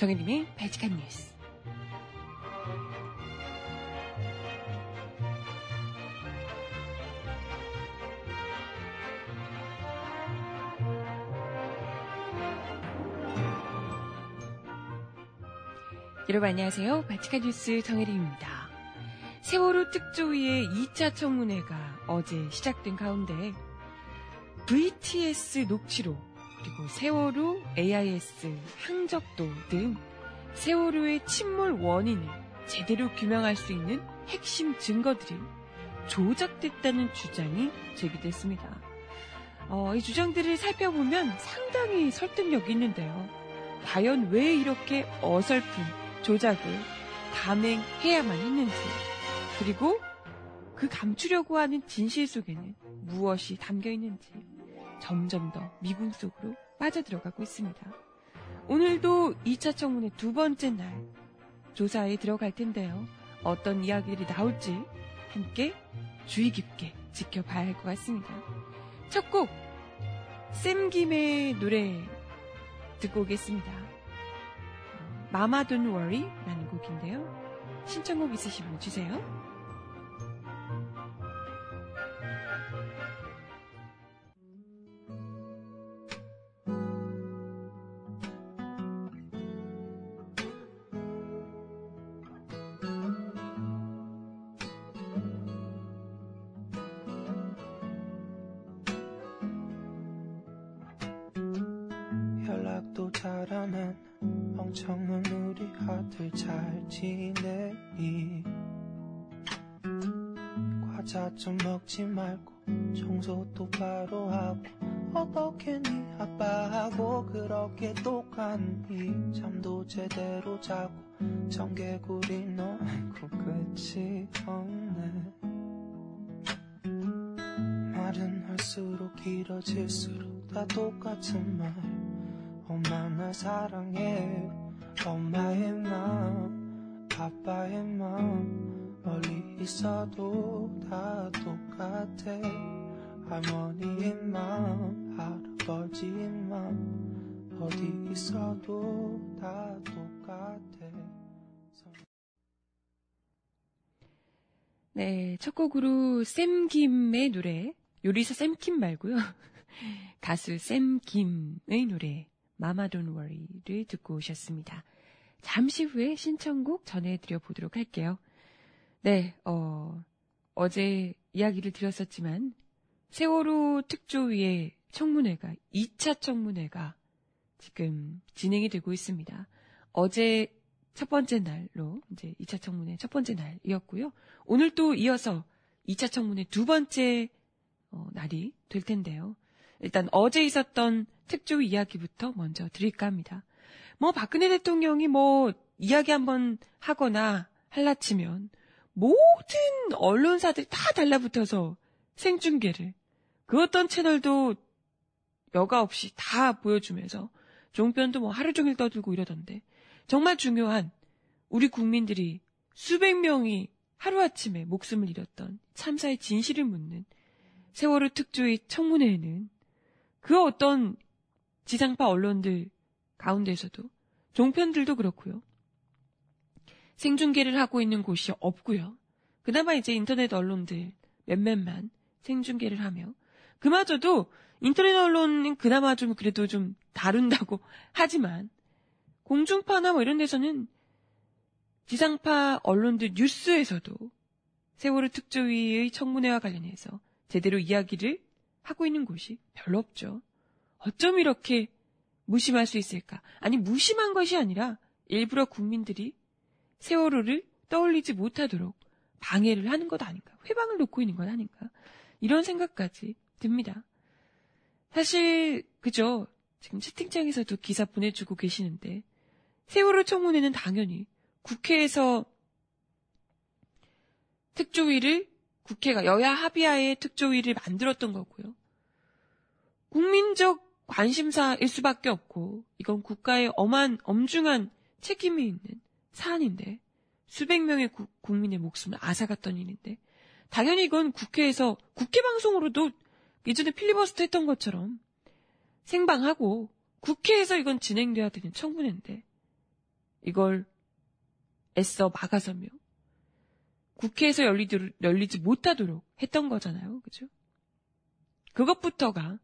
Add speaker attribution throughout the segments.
Speaker 1: 정혜림의 발칙한 뉴스. 여러분 안녕하세요. 발칙한 뉴스 정혜림입니다. 세월호 특조위의 2차 청문회가 어제 시작된 가운데 VTS 녹취록 그리고 세월호 AIS 항적도 등 세월호의 침몰 원인을 제대로 규명할 수 있는 핵심 증거들이 조작됐다는 주장이 제기됐습니다. 어, 이 주장들을 살펴보면 상당히 설득력이 있는데요. 과연 왜 이렇게 어설픈 조작을 감행해야만 했는지, 그리고 그 감추려고 하는 진실 속에는 무엇이 담겨 있는지 점점 더 미궁 속으로 빠져들어가고 있습니다. 오늘도 2차 청문회 두 번째 날 조사에 들어갈 텐데요. 어떤 이야기들이 나올지 함께 주의 깊게 지켜봐야 할 것 같습니다. 첫 곡, 샘김의 노래 듣고 오겠습니다. 마마 Don't Worry 라는 곡인데요. 신청곡 있으시면 주세요.
Speaker 2: 마음 멀리 있어도 다 똑같아 할머니의 마음 할아버지의 마음 어디 있어도 다 똑같아
Speaker 1: 네, 첫 곡으로 샘김의 노래, 요리사 샘킴 말고요. 가수 샘김의 노래, 마마 돈 워리를 듣고 오셨습니다. 잠시 후에 신청곡 전해드려 보도록 할게요. 네, 어, 어제 이야기를 드렸었지만, 세월호 특조위의 청문회가, 2차 청문회가 지금 진행이 되고 있습니다. 어제 첫 번째 날로 이제 2차 청문회 첫 번째 날이었고요. 오늘 또 이어서 2차 청문회 두 번째 어, 날이 될 텐데요. 일단 어제 있었던 특조위 이야기부터 먼저 드릴까 합니다. 뭐 박근혜 대통령이 뭐 이야기 한번 하거나 할라치면 모든 언론사들이 다 달라붙어서 생중계를. 그 어떤 채널도 여과 없이 다 보여주면서 종편도 뭐 하루 종일 떠들고 이러던데 정말 중요한 우리 국민들이 수백 명이 하루아침에 목숨을 잃었던 참사의 진실을 묻는 세월호 특조위 청문회에는 그 어떤 지상파 언론들 가운데서도 종편들도 그렇고요. 생중계를 하고 있는 곳이 없고요. 그나마 이제 인터넷 언론들 몇몇만 생중계를 하며 그마저도 인터넷 언론은 그나마 좀 그래도 좀 다룬다고 하지만 공중파나 뭐 이런 데서는 지상파 언론들 뉴스에서도 세월호 특조위의 청문회와 관련해서 제대로 이야기를 하고 있는 곳이 별로 없죠. 어쩜 이렇게 무심할 수 있을까? 아니, 무심한 것이 아니라 일부러 국민들이 세월호를 떠올리지 못하도록 방해를 하는 것 아닌가? 회방을 놓고 있는 것 아닌가? 이런 생각까지 듭니다. 사실, 그죠? 지금 채팅창에서도 기사 보내주고 계시는데, 세월호 청문회는 당연히 국회에서 특조위를 국회가 여야 합의하에 특조위를 만들었던 거고요. 국민적 관심사일 수밖에 없고 이건 국가의 엄한 엄중한 책임이 있는 사안인데 수백 명의 구, 국민의 목숨을 앗아갔던 일인데 당연히 이건 국회에서 국회 방송으로도 예전에 필리버스터 했던 것처럼 생방하고 국회에서 이건 진행돼야 되는 청문회인데 이걸 애써 막아서며 국회에서 열리지, 열리지 못하도록 했던 거잖아요. 그죠? 그것부터가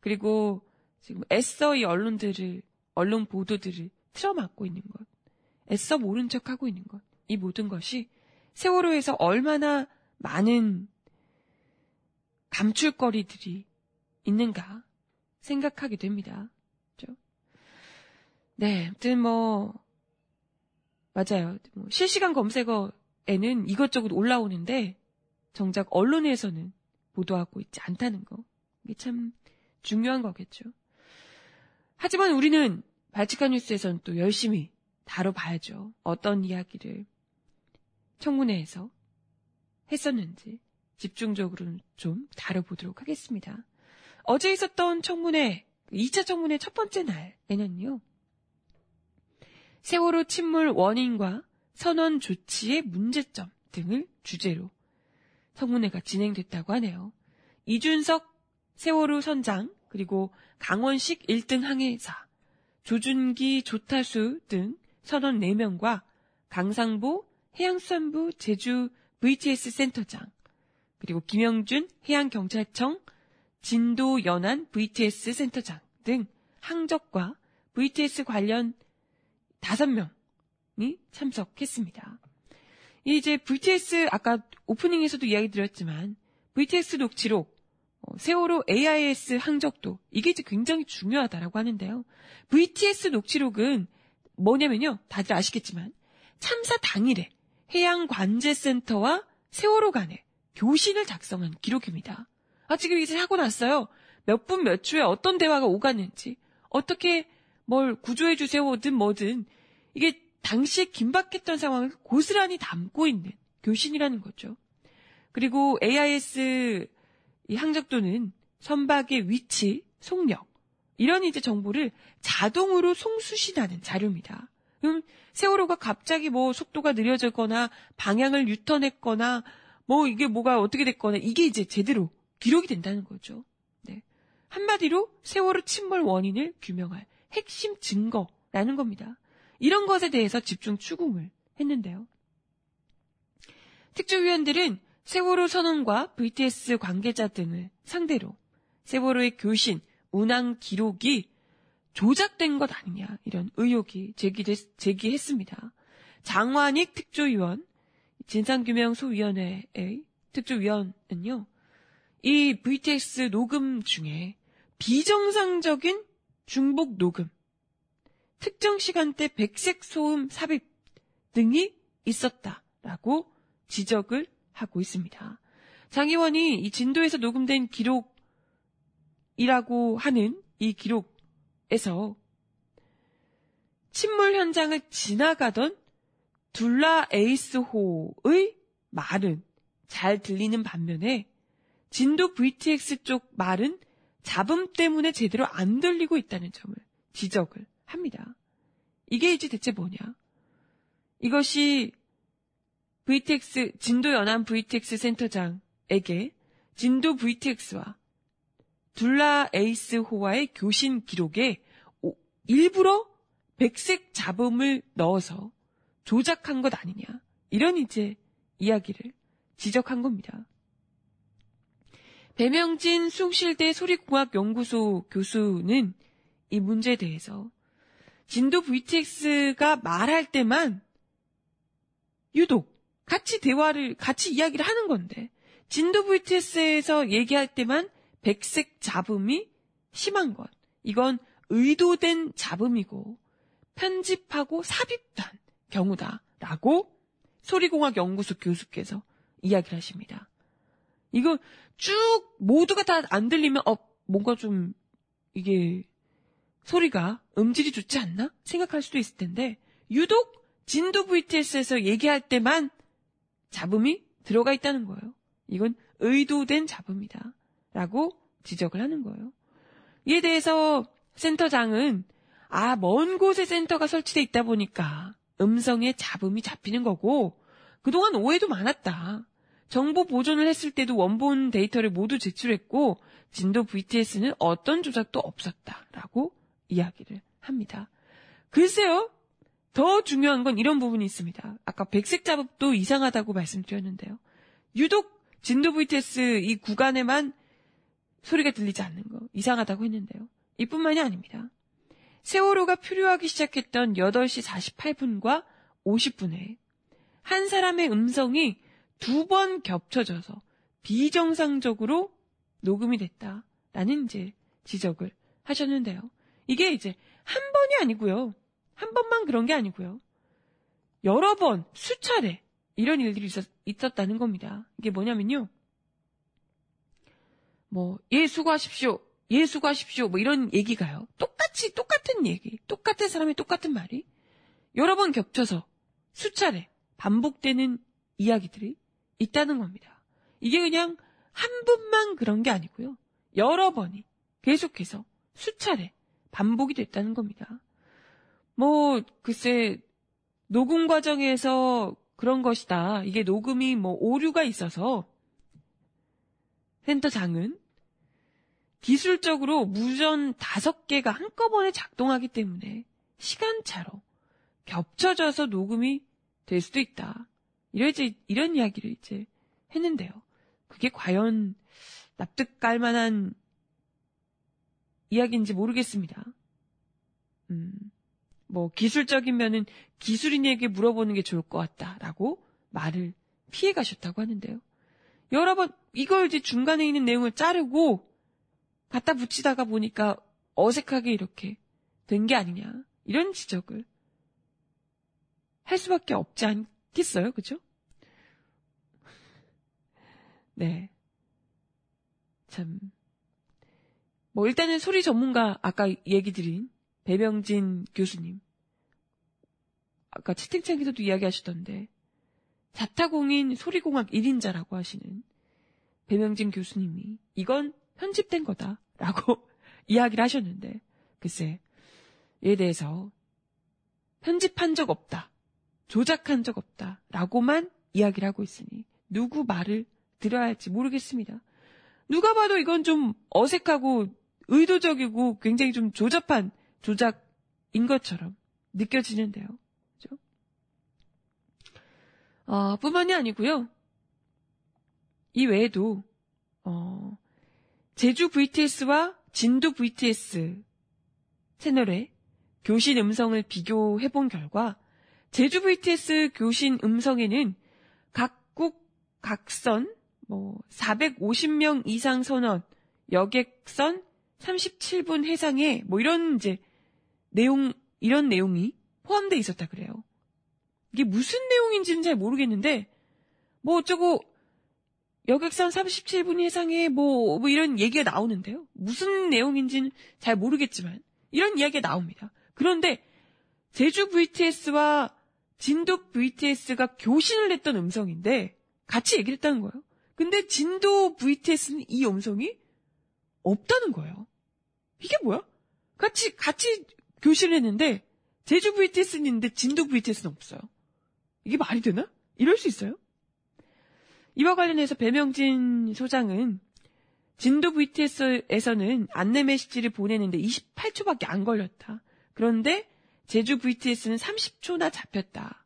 Speaker 1: 그리고 지금 애써 이 언론들을 언론 보도들을 틀어막고 있는 것, 애써 모른 척 하고 있는 것, 이 모든 것이 세월호에서 얼마나 많은 감출거리들이 있는가 생각하게 됩니다. 그렇죠? 네, 아무튼 뭐 맞아요. 뭐 실시간 검색어에는 이것저것 올라오는데 정작 언론에서는 보도하고 있지 않다는 거. 이게 참 중요한 거겠죠. 하지만 우리는 발칙한 뉴스에서는 또 열심히 다뤄봐야죠. 어떤 이야기를 청문회에서 했었는지 집중적으로 좀 다뤄보도록 하겠습니다. 어제 있었던 청문회, 2차 청문회 첫 번째 날에는요. 세월호 침몰 원인과 선언 조치의 문제점 등을 주제로 청문회가 진행됐다고 하네요. 이준석 세월호 선장 그리고 강원식 1등 항해사, 조준기 조타수 등 선원 4명과 강상보 해양수산부 제주 VTS 센터장, 그리고 김영준 해양경찰청 진도 연안 VTS 센터장 등 항적과 VTS 관련 5명이 참석했습니다. 이제 VTS 아까 오프닝에서도 이야기 드렸지만 VTS 녹취록 어, 세월호 AIS 항적도 이게 이제 굉장히 중요하다라고 하는데요. VTS 녹취록은 뭐냐면요. 다들 아시겠지만 참사 당일에 해양관제센터와 세월호 간에 교신을 작성한 기록입니다. 아, 지금 이제 하고 났어요. 몇 분 몇 초에 어떤 대화가 오갔는지, 어떻게 뭘 구조해 주세요든 뭐든, 이게 당시에 긴박했던 상황을 고스란히 담고 있는 교신이라는 거죠. 그리고 AIS 이 항적도는 선박의 위치, 속력, 이런 이제 정보를 자동으로 송수신하는 자료입니다. 그럼 세월호가 갑자기 뭐 속도가 느려졌거나 방향을 유턴했거나 뭐 이게 뭐가 어떻게 됐거나 이게 이제 제대로 기록이 된다는 거죠. 네. 한마디로 세월호 침몰 원인을 규명할 핵심 증거라는 겁니다. 이런 것에 대해서 집중 추궁을 했는데요. 특조위원들은 세월호 선언과 VTS 관계자 등을 상대로 세월호의 교신, 운항 기록이 조작된 것 아니냐 이런 의혹이 제기됐, 제기했습니다. 장완익 특조위원, 진상규명소위원회의 특조위원은요, 이 VTX 녹음 중에 비정상적인 중복 녹음, 특정 시간대 백색 소음 삽입 등이 있었다라고 지적을 하고 있습니다. 장 의원이 이 진도에서 녹음된 기록이라고 하는 이 기록에서 침몰 현장을 지나가던 둘라 에이스호의 말은 잘 들리는 반면에 진도 VTX 쪽 말은 잡음 때문에 제대로 안 들리고 있다는 점을 지적을 합니다. 이게 이제 대체 뭐냐? 이것이 VTX, 진도 연안 VTX 센터장에게 진도 VTX와 둘라 에이스 호와의 교신 기록에 일부러 백색 잡음을 넣어서 조작한 것 아니냐. 이런 이제 이야기를 지적한 겁니다. 배명진 숭실대 소리공학연구소 교수는 이 문제에 대해서 진도 VTX가 말할 때만 유독 같이 대화를, 같이 이야기를 하는 건데, 진도 VTS에서 얘기할 때만 백색 잡음이 심한 것. 이건 의도된 잡음이고, 편집하고 삽입한 경우다라고 소리공학 연구소 교수께서 이야기를 하십니다. 이거 쭉 모두가 다 안 들리면 어 뭔가 좀 이게 소리가 음질이 좋지 않나 생각할 수도 있을 텐데 유독 진도 VTS에서 얘기할 때만 잡음이 들어가 있다는 거예요. 이건 의도된 잡음이다. 라고 지적을 하는 거예요. 이에 대해서 센터장은 아, 먼 곳에 센터가 설치돼 있다 보니까 음성에 잡음이 잡히는 거고 그동안 오해도 많았다. 정보 보존을 했을 때도 원본 데이터를 모두 제출했고 진도 VTS는 어떤 조작도 없었다라고 이야기를 합니다. 글쎄요. 더 중요한 건 이런 부분이 있습니다. 아까 백색 작업도 이상하다고 말씀드렸는데요. 유독 진도 VTS 이 구간에만 소리가 들리지 않는 거 이상하다고 했는데요. 이뿐만이 아닙니다. 세월호가 표류하기 시작했던 8시 48분과 50분에 한 사람의 음성이 두 번 겹쳐져서 비정상적으로 녹음이 됐다라는 이제 지적을 하셨는데요. 이게 이제 한 번이 아니고요. 한 번만 그런 게 아니고요. 여러 번, 수차례 이런 일들이 있었, 있었다는 겁니다. 이게 뭐냐면요. 뭐, 예, 수고하십시오. 예, 수고하십시오. 뭐 이런 얘기가요. 똑같이, 똑같은 얘기. 똑같은 사람의 똑같은 말이 여러 번 겹쳐서 수차례 반복되는 이야기들이 있다는 겁니다. 이게 그냥 한 번만 그런 게 아니고요. 여러 번이 계속해서 수차례 반복이 됐다는 겁니다. 뭐, 글쎄, 녹음 과정에서 그런 것이다. 이게 녹음이 뭐 오류가 있어서 센터장은 기술적으로 무전 다섯 개가 한꺼번에 작동하기 때문에 시간차로 겹쳐져서 녹음이 될 수도 있다. 이제 이런 이야기를 이제 했는데요. 그게 과연 납득 갈 만한 이야기인지 모르겠습니다. 음, 뭐 기술적인 면은 기술인에게 물어보는 게 좋을 것 같다라고 말을 피해 가셨다고 하는데요. 여러 번 이걸 이제 중간에 있는 내용을 자르고 갖다 붙이다가 보니까 어색하게 이렇게 된 게 아니냐 이런 지적을 할 수밖에 없지 않겠어요, 그죠? 네. 참. 뭐, 일단은 소리 전문가, 아까 얘기 드린 배병진 교수님. 아까 채팅창에서도 이야기 하셨던데, 자타공인 소리공학 1인자라고 하시는 배명진 교수님이, 이건 편집된 거다라고 이야기를 하셨는데 글쎄 이에 대해서 편집한 적 없다. 조작한 적 없다라고만 이야기를 하고 있으니 누구 말을 들어야 할지 모르겠습니다. 누가 봐도 이건 좀 어색하고 의도적이고 굉장히 좀 조잡한 조작인 것처럼 느껴지는데요. 그죠? 어, 뿐만이 아니고요. 이 외에도 어, 제주 VTS와 진도 VTS 채널의 교신 음성을 비교해 본 결과 제주 VTS 교신 음성에는 각국 각선 뭐 450명 이상 선언, 여객선 37분 해상에 뭐 이런 이제 내용 이런 내용이 포함되어 있었다 그래요. 이게 무슨 내용인지는 잘 모르겠는데 뭐 어쩌고 여객선 37분 이상의 뭐, 뭐 이런 얘기가 나오는데요. 무슨 내용인지는 잘 모르겠지만 이런 이야기가 나옵니다. 그런데 제주 VTS와 진도 VTS가 교신을 했던 음성인데 같이 얘기를 했다는 거예요. 근데 진도 VTS는 이 음성이 없다는 거예요. 이게 뭐야? 같이 같이 교신을 했는데 제주 VTS는 있는데 진도 VTS는 없어요. 이게 말이 되나? 이럴 수 있어요? 이와 관련해서 배명진 소장은 진도 VTS에서는 안내 메시지를 보내는데 28초밖에 안 걸렸다. 그런데 제주 VTS는 30초나 잡혔다.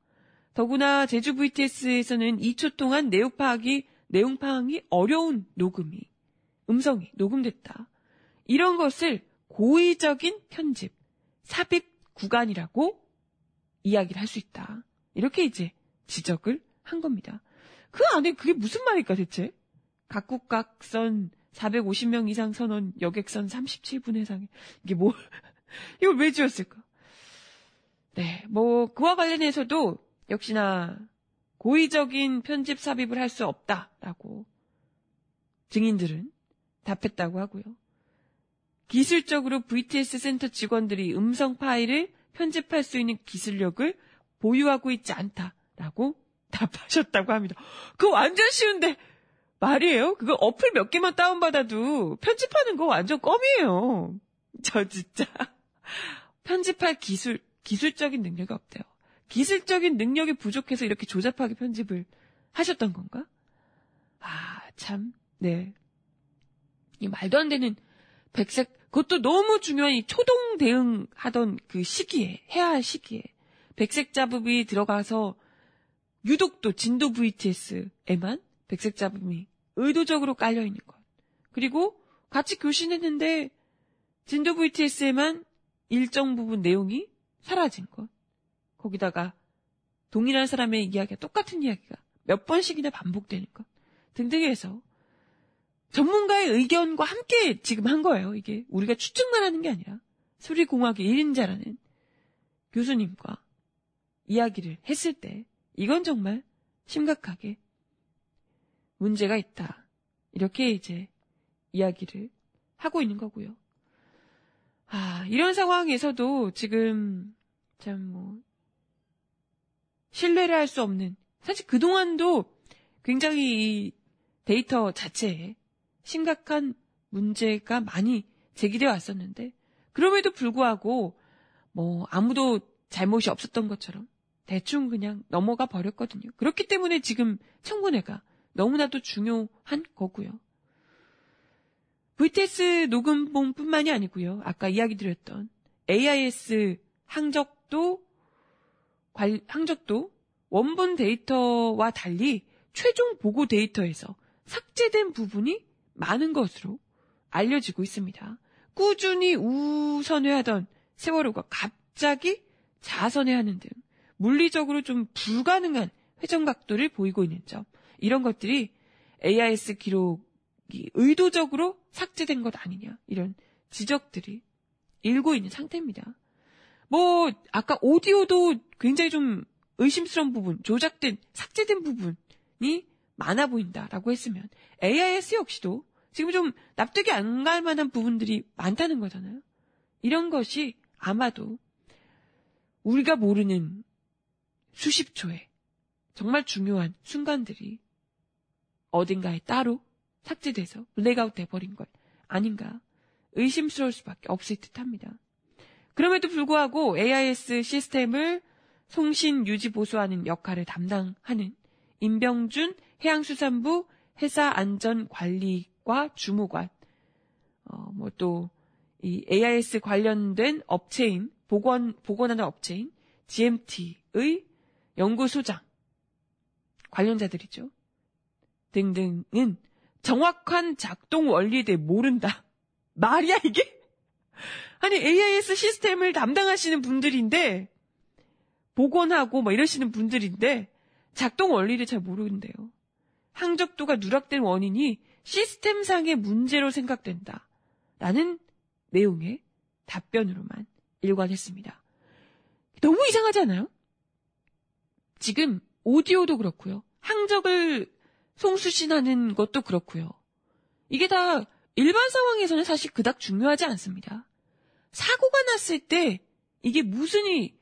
Speaker 1: 더구나 제주 VTS에서는 2초 동안 내용 파악이 내용 파악이 어려운 녹음이 음성이 녹음됐다. 이런 것을 고의적인 편집, 삽입 구간이라고 이야기를 할 수 있다. 이렇게 이제 지적을 한 겁니다. 그 안에 그게 무슨 말일까 대체? 각국 각선 450명 이상 선언 여객선 37분 해상에 이게 뭐 이걸 왜 지었을까? 네, 뭐 그와 관련해서도 역시나 고의적인 편집 삽입을 할 수 없다라고 증인들은 답했다고 하고요. 기술적으로 VTS 센터 직원들이 음성 파일을 편집할 수 있는 기술력을 보유하고 있지 않다라고 답하셨다고 합니다. 그거 완전 쉬운데 말이에요. 그거 어플 몇 개만 다운받아도 편집하는 거 완전 껌이에요. 저 진짜 편집할 기술 기술적인 능력이 없대요. 기술적인 능력이 부족해서 이렇게 조잡하게 편집을 하셨던 건가? 아, 참, 네. 이 말도 안 되는 백색, 그것도 너무 중요한 이 초동 대응하던 그 시기에, 해야 할 시기에, 백색 자부이 들어가서 유독 또 진도 VTS에만 백색 자부이 의도적으로 깔려 있는 것. 그리고 같이 교신했는데 진도 VTS에만 일정 부분 내용이 사라진 것. 거기다가 동일한 사람의 이야기가 똑같은 이야기가 몇 번씩이나 반복되는 것 등등 해서 전문가의 의견과 함께 지금 한 거예요. 이게 우리가 추측만 하는 게 아니라 수리공학의 1인자라는 교수님과 이야기를 했을 때 이건 정말 심각하게 문제가 있다. 이렇게 이제 이야기를 하고 있는 거고요. 아, 이런 상황에서도 지금 참 뭐 신뢰를 할 수 없는 사실 그동안도 굉장히 이 데이터 자체에 심각한 문제가 많이 제기되어 왔었는데 그럼에도 불구하고 뭐 아무도 잘못이 없었던 것처럼 대충 그냥 넘어가 버렸거든요. 그렇기 때문에 지금 청문회가 너무나도 중요한 거고요. VTS 녹음본뿐만이 아니고요. 아까 이야기 드렸던 AIS 항적도 관, 항적도 원본 데이터와 달리 최종 보고 데이터에서 삭제된 부분이 많은 것으로 알려지고 있습니다. 꾸준히 우선회하던 세월호가 갑자기 자선회하는 등 물리적으로 좀 불가능한 회전 각도를 보이고 있는 점. 이런 것들이 AIS 기록이 의도적으로 삭제된 것 아니냐. 이런 지적들이 일고 있는 상태입니다. 뭐, 아까 오디오도 굉장히 좀 의심스러운 부분, 조작된, 삭제된 부분이 많아 보인다라고 했으면 AIS 역시도 지금 좀 납득이 안 갈 만한 부분들이 많다는 거잖아요. 이런 것이 아마도 우리가 모르는 수십 초에 정말 중요한 순간들이 어딘가에 따로 삭제돼서 블랙아웃 돼버린 것 아닌가 의심스러울 수밖에 없을 듯 합니다. 그럼에도 불구하고 AIS 시스템을 송신 유지 보수하는 역할을 담당하는 임병준 해양수산부 해사안전관리과 주무관, 어, 뭐 또, 이 AIS 관련된 업체인, 보건, 보건하는 업체인 GMT의 연구소장, 관련자들이죠. 등등은 정확한 작동 원리에 대해 모른다. 말이야, 이게? 아니, AIS 시스템을 담당하시는 분들인데, 복원하고 뭐 이러시는 분들인데, 작동 원리를 잘 모르는데요. 항적도가 누락된 원인이 시스템상의 문제로 생각된다. 라는 내용의 답변으로만 일관했습니다. 너무 이상하지 않아요? 지금 오디오도 그렇고요. 항적을 송수신하는 것도 그렇고요. 이게 다 일반 상황에서는 사실 그닥 중요하지 않습니다. 사고가 났을 때 이게 무슨 일,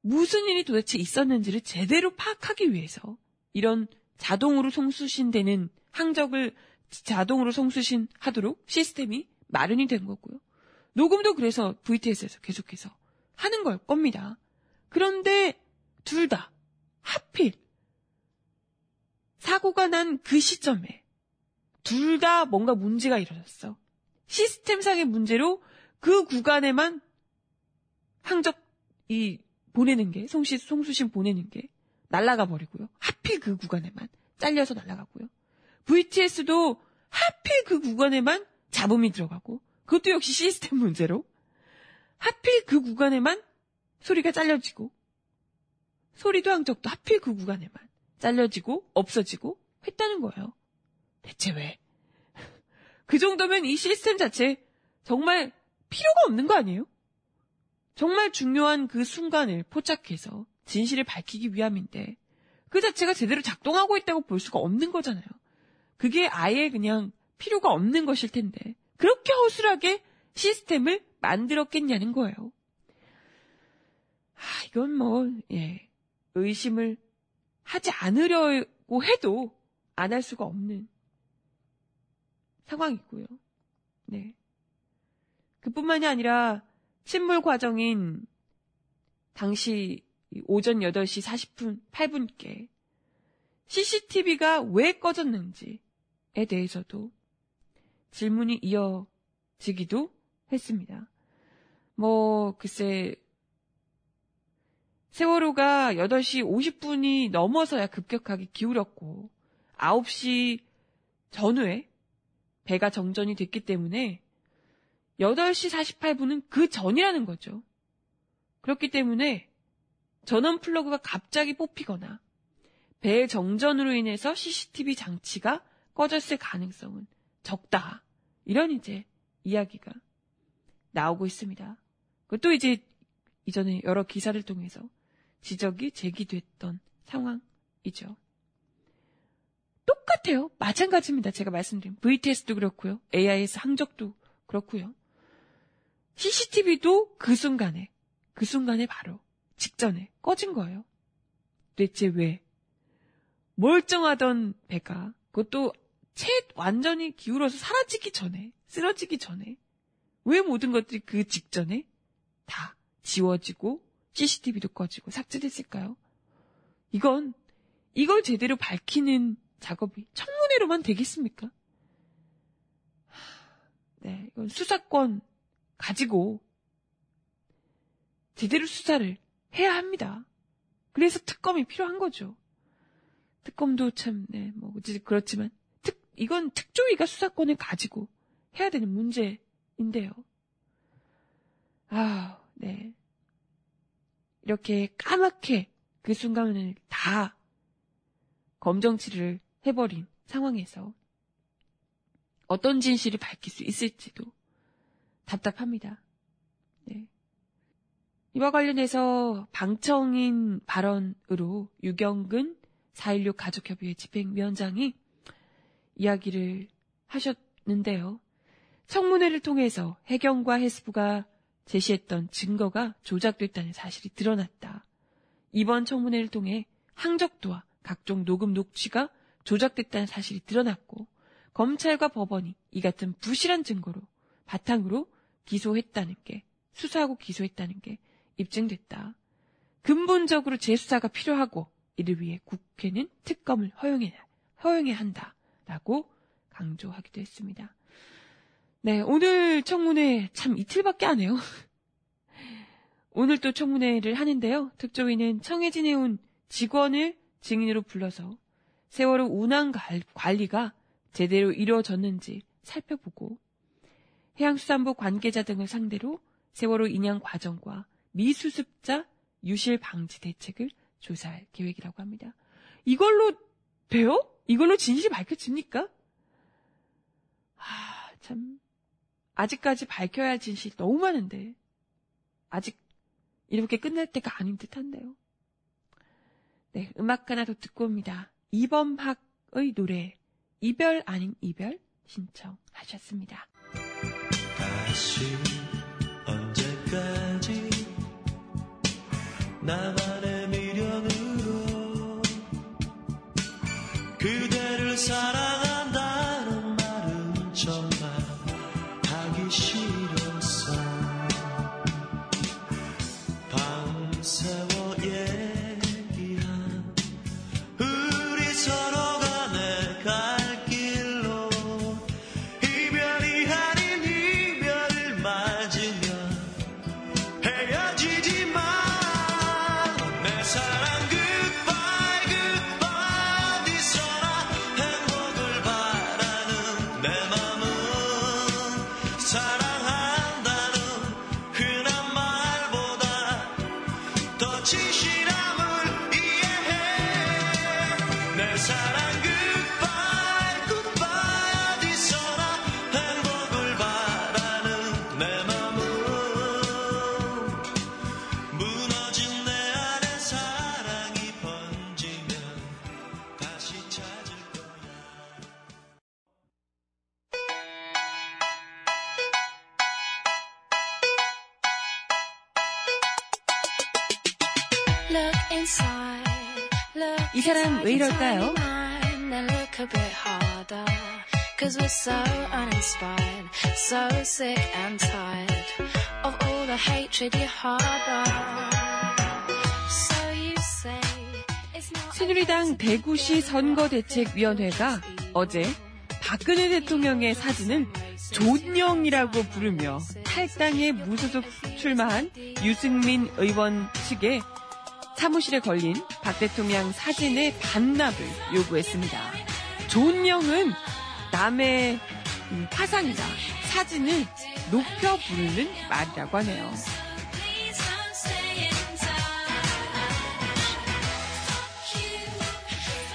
Speaker 1: 무슨 일이 도대체 있었는지를 제대로 파악하기 위해서 이런 자동으로 송수신되는 항적을 자동으로 송수신 하도록 시스템이 마련이 된 거고요. 녹음도 그래서 VTS에서 계속해서 하는 걸 겁니다. 그런데 둘 다 하필 사고가 난 그 시점에 둘 다 뭔가 문제가 일어났어. 시스템상의 문제로 그 구간에만 항적 이 보내는 게 송시 송수신 보내는 게 날아가 버리고요. 하필 그 구간에만 잘려서 날아가고요. VTS도 하필 그 구간에만 잡음이 들어가고 그것도 역시 시스템 문제로 하필 그 구간에만 소리가 잘려지고 소리도 항적도 하필 그 구간에만 잘려지고 없어지고 했다는 거예요. 대체 왜? 그 정도면 이 시스템 자체 정말 필요가 없는 거 아니에요? 정말 중요한 그 순간을 포착해서 진실을 밝히기 위함인데 그 자체가 제대로 작동하고 있다고 볼 수가 없는 거잖아요. 그게 아예 그냥 필요가 없는 것일 텐데 그렇게 허술하게 시스템을 만들었겠냐는 거예요. 아, 이건 뭐, 예, 의심을 하지 않으려고 해도 안 할 수가 없는 상황이고요. 네. 그뿐만이 아니라 침몰 과정인 당시 오전 8시 40분, 8분께 CCTV가 왜 꺼졌는지에 대해서도 질문이 이어지기도 했습니다. 뭐, 글쎄, 세월호가 8시 50분이 넘어서야 급격하게 기울었고 9시 전후에 배가 정전이 됐기 때문에 8시 48분은 그 전이라는 거죠. 그렇기 때문에 전원 플러그가 갑자기 뽑히거나 배 정전으로 인해서 CCTV 장치가 꺼졌을 가능성은 적다. 이런 이제 이야기가 나오고 있습니다. 그것도 이제 이전에 여러 기사를 통해서 지적이 제기됐던 상황이죠. 똑같아요. 마찬가지입니다. 제가 말씀드린 VTS도 그렇고요. AIS 항적도 그렇고요. CCTV도 그 순간에 그 순간에 바로 직전에 꺼진 거예요. 대체 왜? 멀쩡하던 배가 그것도 채 완전히 기울어서 사라지기 전에 쓰러지기 전에 왜 모든 것들이 그 직전에 다 지워지고 CCTV도 꺼지고 삭제됐을까요? 이건 이걸 제대로 밝히는 작업이 청문회로만 되겠습니까? 네, 이건 수사권 가지고 제대로 수사를 해야 합니다. 그래서 특검이 필요한 거죠. 특검도 참, 네, 뭐, 그렇지만, 특, 이건 특조위가 수사권을 가지고 해야 되는 문제인데요. 아, 네. 이렇게 까맣게 그 순간을 다 검정치를 해버린 상황에서 어떤 진실을 밝힐 수 있을지도 답답합니다. 네. 이와 관련해서 방청인 발언으로 유경근 4.16 가족협의회 집행위원장이 이야기를 하셨는데요. 청문회를 통해서 해경과 해수부가 제시했던 증거가 조작됐다는 사실이 드러났다. 이번 청문회를 통해 항적도와 각종 녹음 녹취가 조작됐다는 사실이 드러났고 검찰과 법원이 이 같은 부실한 증거로 바탕으로 기소했다는 게 수사하고 기소했다는 게 입증됐다. 근본적으로 재수사가 필요하고 이를 위해 국회는 특검을 허용해, 허용해야 한다 라고 강조하기도 했습니다. 네, 오늘 청문회 참 이틀밖에 안 해요. 오늘 또 청문회를 하는데요. 특조위는 청해진에 온 직원을 증인으로 불러서 세월호 운항 관리가 제대로 이루어졌는지 살펴보고 해양수산부 관계자 등을 상대로 세월호 인양 과정과 미수습자 유실 방지 대책을 조사할 계획이라고 합니다. 이걸로 돼요? 이걸로 진실이 밝혀집니까? 아, 참. 아직까지 밝혀야 할 진실 이 너무 많은데. 아직 이렇게 끝날 때가 아닌 듯 한데요. 네, 음악 하나 더 듣고 옵니다. 이범학의 노래, 이별 아닌 이별 신청하셨습니다. 다시 언제까지 나만 이 사람 왜 이럴까요?
Speaker 2: Then look a bit harder. Cause we're so uninspired, so sick and tired of all the hatred you harbor. So you say it's not
Speaker 1: 새누리당 대구시 선거대책위원회가 어제 박근혜 대통령의 사진을 존영이라고 부르며 탈당에 무소속 출마한 유승민 의원 측에 사무실에 걸린 박 대통령 사진의 반납을 요구했습니다. 존영은 남의 음, 파상이다. 사진을 높여 부르는 말이라고 하네요.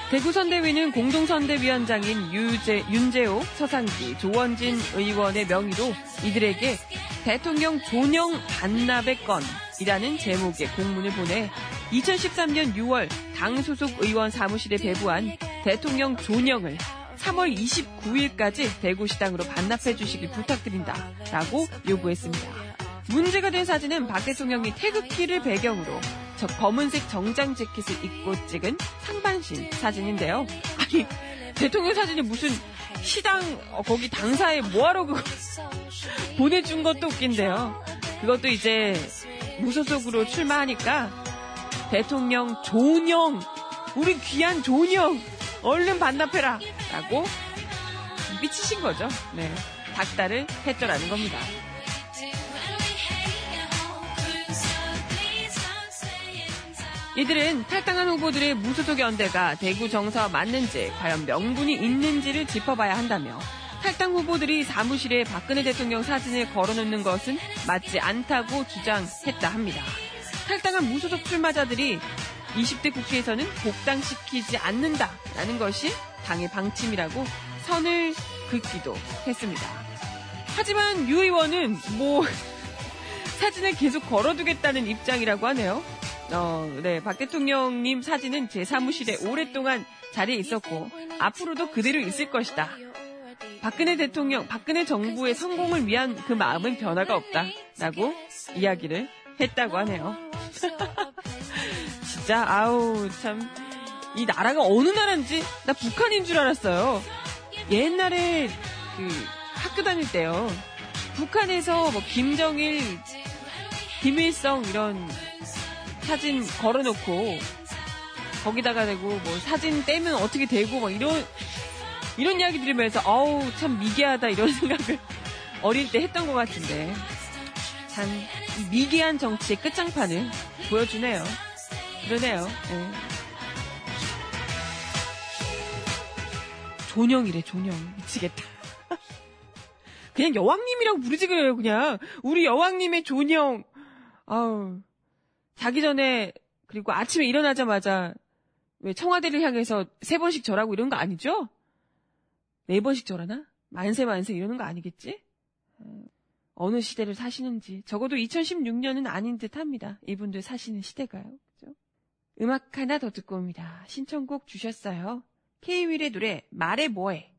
Speaker 1: 대구선대위는 공동선대위원장인 유재, 윤재호, 서상기, 조원진 의원의 명의로 이들에게 대통령 존영 반납의 건이라는 제목의 공문을 보내 2013년 6월 당 소속 의원 사무실에 배부한 대통령 존영을 3월 29일까지 대구시당으로 반납해 주시길 부탁드린다. 라고 요구했습니다. 문제가 된 사진은 박 대통령이 태극기를 배경으로 저 검은색 정장 재킷을 입고 찍은 상반신 사진인데요. 아니, 대통령 사진이 무슨 시당, 어, 거기 당사에 뭐하러 그거 보내준 것도 웃긴데요. 그것도 이제 무소속으로 출마하니까 대통령 존영, 우리 귀한 존영, 얼른 반납해라! 라고 미치신 거죠. 네. 닥달을 했더라는 겁니다. 이들은 탈당한 후보들의 무소속 연대가 대구 정서와 맞는지 과연 명분이 있는지를 짚어봐야 한다며 탈당 후보들이 사무실에 박근혜 대통령 사진을 걸어놓는 것은 맞지 않다고 주장했다 합니다. 탈당한 무소속 출마자들이 20대 국회에서는 복당시키지 않는다라는 것이 당의 방침이라고 선을 긋기도 했습니다. 하지만 유 의원은 뭐 사진을 계속 걸어두겠다는 입장이라고 하네요. 어, 네, 박 대통령님 사진은 제 사무실에 오랫동안 자리에 있었고 앞으로도 그대로 있을 것이다. 박근혜 대통령, 박근혜 정부의 성공을 위한 그 마음은 변화가 없다라고 이야기를 했다고 하네요. 진짜? 아우 참. 이 나라가 어느 나라인지 나 북한인 줄 알았어요. 옛날에 그 학교 다닐 때요. 북한에서 뭐 김정일, 김일성 이런 사진 걸어놓고 거기다가 대고 뭐 사진 떼면 어떻게 되고 막 이런 이런 이야기 들으면서 어우 참 미개하다 이런 생각을 어릴 때 했던 것 같은데. 참 미개한 정치의 끝장판을 보여주네요. 그러네요. 네. 존영이래 존영 미치겠다. 그냥 여왕님이라고 부르지 그래요 그냥 우리 여왕님의 존영. 아우 자기 전에 그리고 아침에 일어나자마자 왜 청와대를 향해서 세 번씩 절하고 이런 거 아니죠? 네 번씩 절하나? 만세 만세 이러는 거 아니겠지? 어느 시대를 사시는지 적어도 2016년은 아닌 듯합니다. 이분들 사시는 시대가요. 그죠? 음악 하나 더 듣고 옵니다. 신청곡 주셨어요. K-윌의 노래 말해 뭐해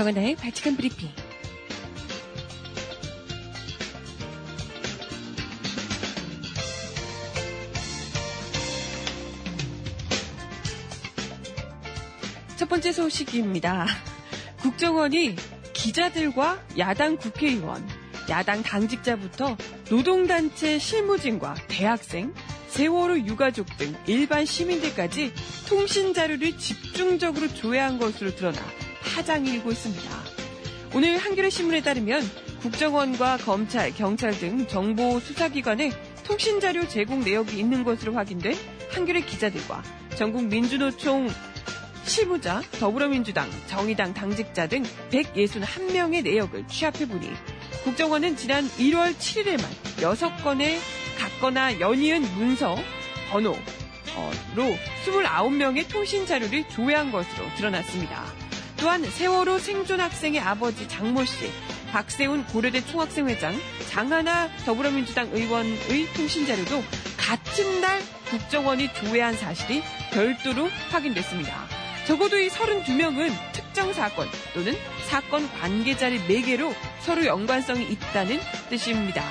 Speaker 1: 정은아의 발칙한 브리핑. 첫 번째 소식입니다. 국정원이 기자들과 야당 국회의원, 야당 당직자부터 노동단체 실무진과 대학생, 세월호 유가족 등 일반 시민들까지 통신 자료를 집중적으로 조회한 것으로 드러나 파장이 일고 있습니다. 오늘 한겨레 신문에 따르면 국정원과 검찰, 경찰 등 정보 수사기관에 통신 자료 제공 내역이 있는 것으로 확인된 한겨레 기자들과 전국 민주노총 실무자, 더불어민주당, 정의당 당직자 등 161명의 내역을 취합해보니 국정원은 지난 1월 7일에만 6건의 같거나 연이은 문서, 번호로 29명의 통신 자료를 조회한 것으로 드러났습니다. 또한 세월호 생존 학생의 아버지 장모 씨, 박세훈 고려대 총학생 회장, 장하나 더불어민주당 의원의 통신 자료도 같은 날 국정원이 조회한 사실이 별도로 확인됐습니다. 적어도 이 32명은 특정 사건 또는 사건 관계자를 매개로 서로 연관성이 있다는 뜻입니다.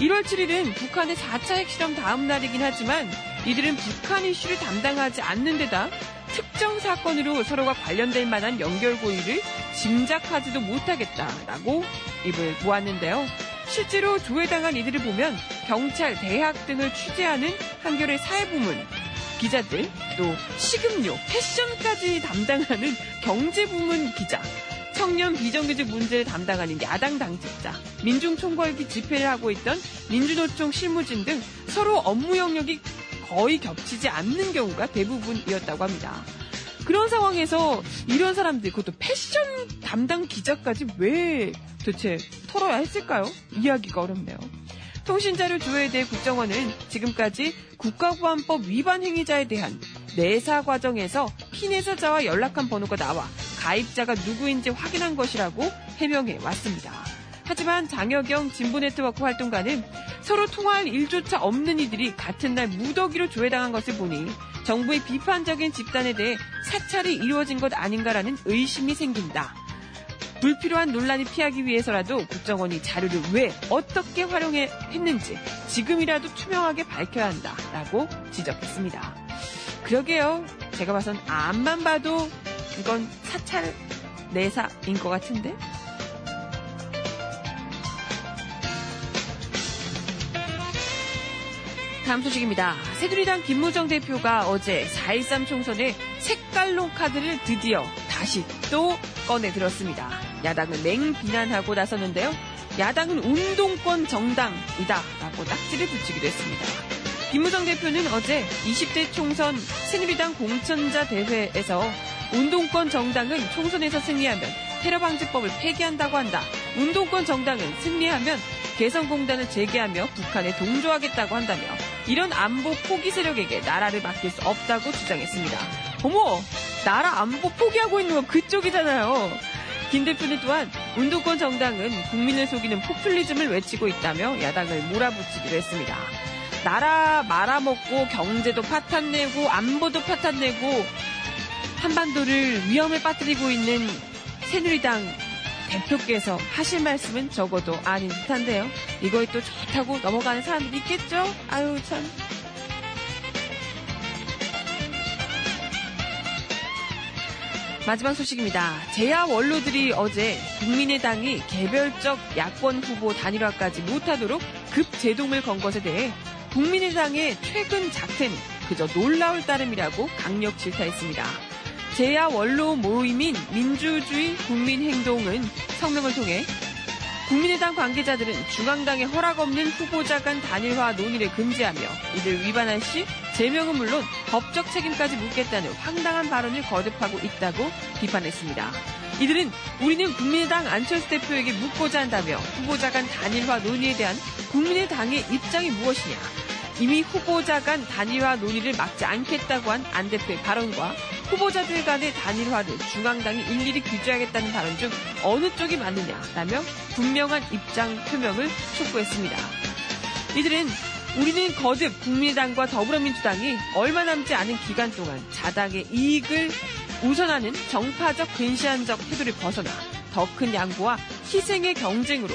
Speaker 1: 1월 7일은 북한의 4차 핵실험 다음 날이긴 하지만 이들은 북한 이슈를 담당하지 않는 데다 특정 사건으로 서로가 관련될 만한 연결고리를 짐작하지도 못하겠다라고 입을 모았는데요. 실제로 조회당한 이들을 보면 경찰, 대학 등을 취재하는 한겨레 사회부문 기자들, 또 식음료, 패션까지 담당하는 경제부문 기자, 청년 비정규직 문제를 담당하는 야당 당직자, 민중총궐기 집회를 하고 있던 민주노총 실무진 등 서로 업무 영역이 거의 겹치지 않는 경우가 대부분이었다고 합니다. 그런 상황에서 이런 사람들, 그것도 패션 담당 기자까지 왜 도대체 털어야 했을까요? 이해하기가 어렵네요. 통신자료 조회에 대해 국정원은 지금까지 국가보안법 위반 행위자에 대한 내사 과정에서 피내사자와 연락한 번호가 나와 가입자가 누구인지 확인한 것이라고 해명해 왔습니다. 하지만 장혁영 진보네트워크 활동가는 서로 통화할 일조차 없는 이들이 같은 날 무더기로 조회당한 것을 보니 정부의 비판적인 집단에 대해 사찰이 이루어진 것 아닌가라는 의심이 생긴다. 불필요한 논란이 피하기 위해서라도 국정원이 자료를 왜 어떻게 활용했는지 지금이라도 투명하게 밝혀야 한다라고 지적했습니다. 그러게요. 제가 봐선 앞만 봐도 이건 사찰 내사인 것 같은데? 다음 소식입니다. 새누리당 김무정 대표가 어제 4.13 총선의 색깔론 카드를 드디어 다시 또 꺼내 들었습니다. 야당을 맹비난하고 나섰는데요. 야당은 운동권 정당이다라고 낙지를 붙이기도 했습니다. 김무정 대표는 어제 20대 총선 새누리당 공천자 대회에서 운동권 정당은 총선에서 승리하면 테러 방지법을 폐기한다고 한다. 운동권 정당은 승리하면 개성공단을 재개하며 북한에 동조하겠다고 한다며 이런 안보 포기 세력에게 나라를 맡길 수 없다고 주장했습니다. 어머! 나라 안보 포기하고 있는 건 그쪽이잖아요. 김 대표는 또한 운동권 정당은 국민을 속이는 포퓰리즘을 외치고 있다며 야당을 몰아붙이기도 했습니다. 나라 말아먹고 경제도 파탄내고 안보도 파탄내고 한반도를 위험에 빠뜨리고 있는 새누리당 대표께서 하실 말씀은 적어도 아닌 듯한데요. 이거에 또 좋다고 넘어가는 사람들이 있겠죠? 아유, 참. 마지막 소식입니다. 제야 원로들이 어제 국민의당이 개별적 야권 후보 단일화까지 못하도록 급 제동을 건 것에 대해 국민의당의 최근 작태는 그저 놀라울 따름이라고 강력 질타했습니다. 제야 원로 모임인 민주주의 국민행동은 성명을 통해 국민의당 관계자들은 중앙당의 허락 없는 후보자 간 단일화 논의를 금지하며 이를 위반할 시 제명은 물론 법적 책임까지 묻겠다는 황당한 발언을 거듭하고 있다고 비판했습니다. 이들은 우리는 국민의당 안철수 대표에게 묻고자 한다며 후보자 간 단일화 논의에 대한 국민의당의 입장이 무엇이냐 이미 후보자 간 단일화 논의를 막지 않겠다고 한 안 대표의 발언과 후보자들 간의 단일화를 중앙당이 일일이 규제하겠다는 발언 중 어느 쪽이 맞느냐라며 분명한 입장 표명을 촉구했습니다. 이들은 우리는 거듭 국민의당과 더불어민주당이 얼마 남지 않은 기간 동안 자당의 이익을 우선하는 정파적 근시안적 태도를 벗어나 더 큰 양보와 희생의 경쟁으로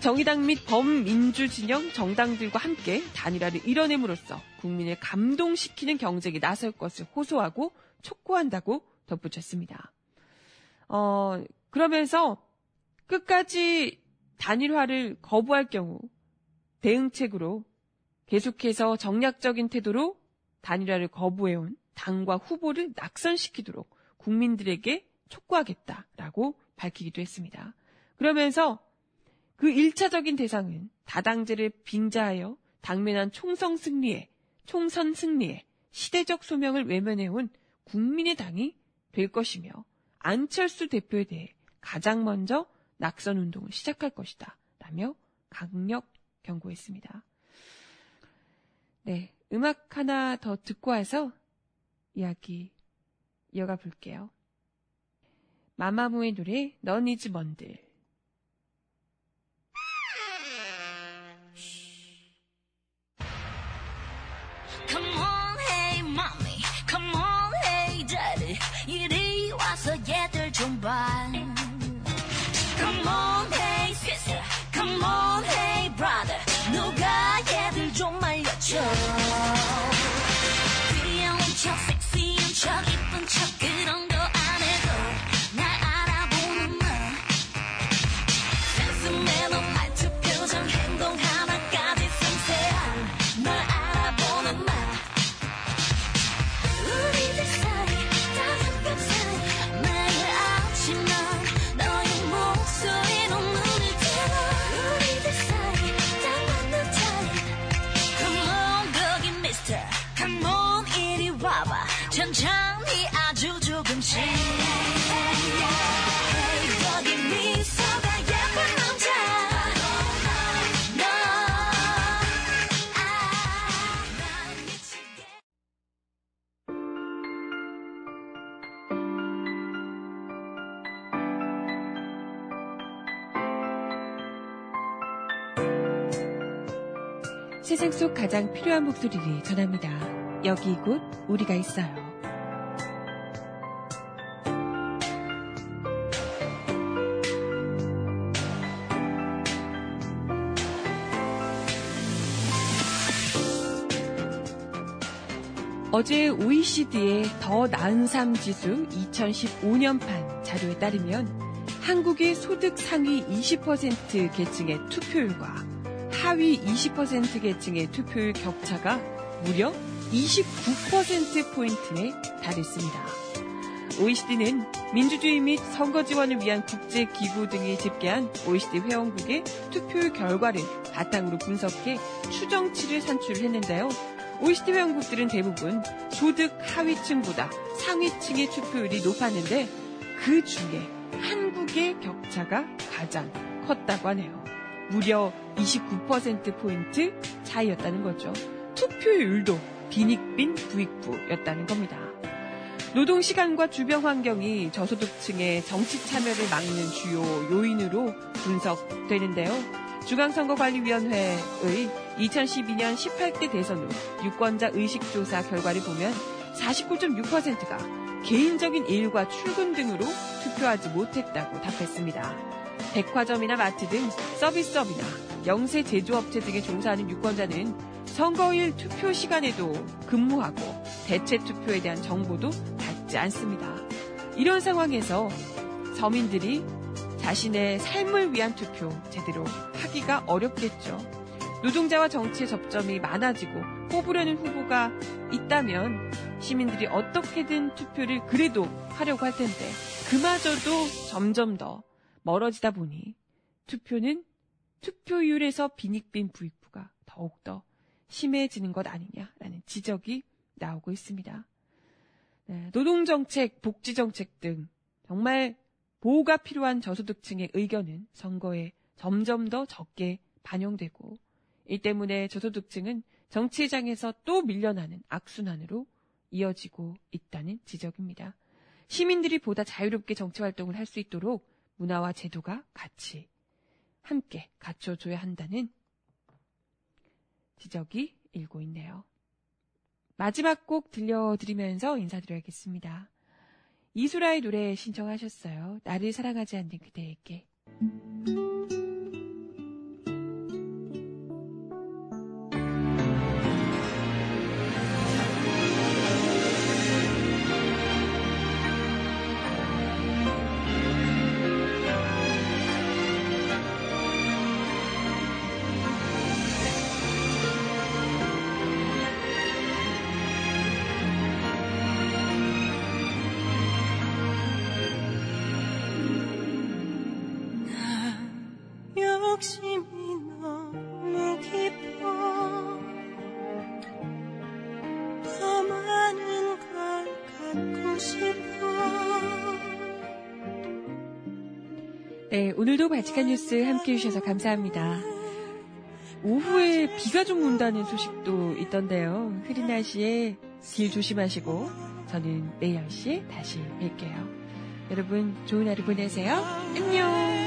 Speaker 1: 정의당 및 범민주 진영 정당들과 함께 단일화를 이뤄냄으로써 국민을 감동시키는 경쟁에 나설 것을 호소하고 촉구한다고 덧붙였습니다. 어, 그러면서 끝까지 단일화를 거부할 경우 대응책으로 계속해서 정략적인 태도로 단일화를 거부해온 당과 후보를 낙선시키도록 국민들에게 촉구하겠다라고 밝히기도 했습니다. 그러면서 그 1차적인 대상은 다당제를 빙자하여 당면한 총선 승리에, 총선 승리에 시대적 소명을 외면해온 국민의 당이 될 것이며 안철수 대표에 대해 가장 먼저 낙선 운동을 시작할 것이다. 라며 강력 경고했습니다. 네, 음악 하나 더 듣고 와서 이야기 이어가 볼게요. 마마무의 노래 넌 이즈 먼들 가장 필요한 목소리를 전합니다. 여기 곧 우리가 있어요. 어제 OECD의 더 나은 삶 지수 2015년판 자료에 따르면 한국의 소득 상위 20% 계층의 투표율과 하위 20% 계층의 투표율 격차가 무려 29%포인트에 달했습니다. OECD는 민주주의 및 선거 지원을 위한 국제 기구 등이 집계한 OECD 회원국의 투표율 결과를 바탕으로 분석해 추정치를 산출했는데요. OECD 회원국들은 대부분 소득 하위층보다 상위층의 투표율이 높았는데 그 중에 한국의 격차가 가장 컸다고 하네요. 무려 29%포인트 차이였다는 거죠. 투표율도 빈익빈 부익부였다는 겁니다. 노동 시간과 주변 환경이 저소득층의 정치 참여를 막는 주요 요인으로 분석되는데요. 중앙선거관리위원회의 2012년 18대 대선 후 유권자 의식조사 결과를 보면 49.6%가 개인적인 일과 출근 등으로 투표하지 못했다고 답했습니다. 백화점이나 마트 등 서비스업이나 영세 제조업체 등에 종사하는 유권자는 선거일 투표 시간에도 근무하고 대체 투표에 대한 정보도 받지 않습니다. 이런 상황에서 서민들이 자신의 삶을 위한 투표 제대로 하기가 어렵겠죠. 노동자와 정치의 접점이 많아지고 뽑으려는 후보가 있다면 시민들이 어떻게든 투표를 그래도 하려고 할 텐데 그마저도 점점 더 멀어지다 보니 투표는 투표율에서 빈익빈 부익부가 더욱더 심해지는 것 아니냐라는 지적이 나오고 있습니다. 네, 노동정책, 복지정책 등 정말 보호가 필요한 저소득층의 의견은 선거에 점점 더 적게 반영되고 이 때문에 저소득층은 정치장에서 또 밀려나는 악순환으로 이어지고 있다는 지적입니다. 시민들이 보다 자유롭게 정치 활동을 할 수 있도록 문화와 제도가 같이 함께 갖춰줘야 한다는 지적이 일고 있네요. 마지막 곡 들려드리면서 인사드려야겠습니다. 이수라의 노래 신청하셨어요. 나를 사랑하지 않는 그대에게. 네, 오늘도 바치칸 뉴스 함께 해주셔서 감사합니다. 오후에 비가 좀 온다는 소식도 있던데요. 흐린 날씨에 길 조심하시고 저는 내일 10시에 다시 뵐게요. 여러분 좋은 하루 보내세요. 안녕.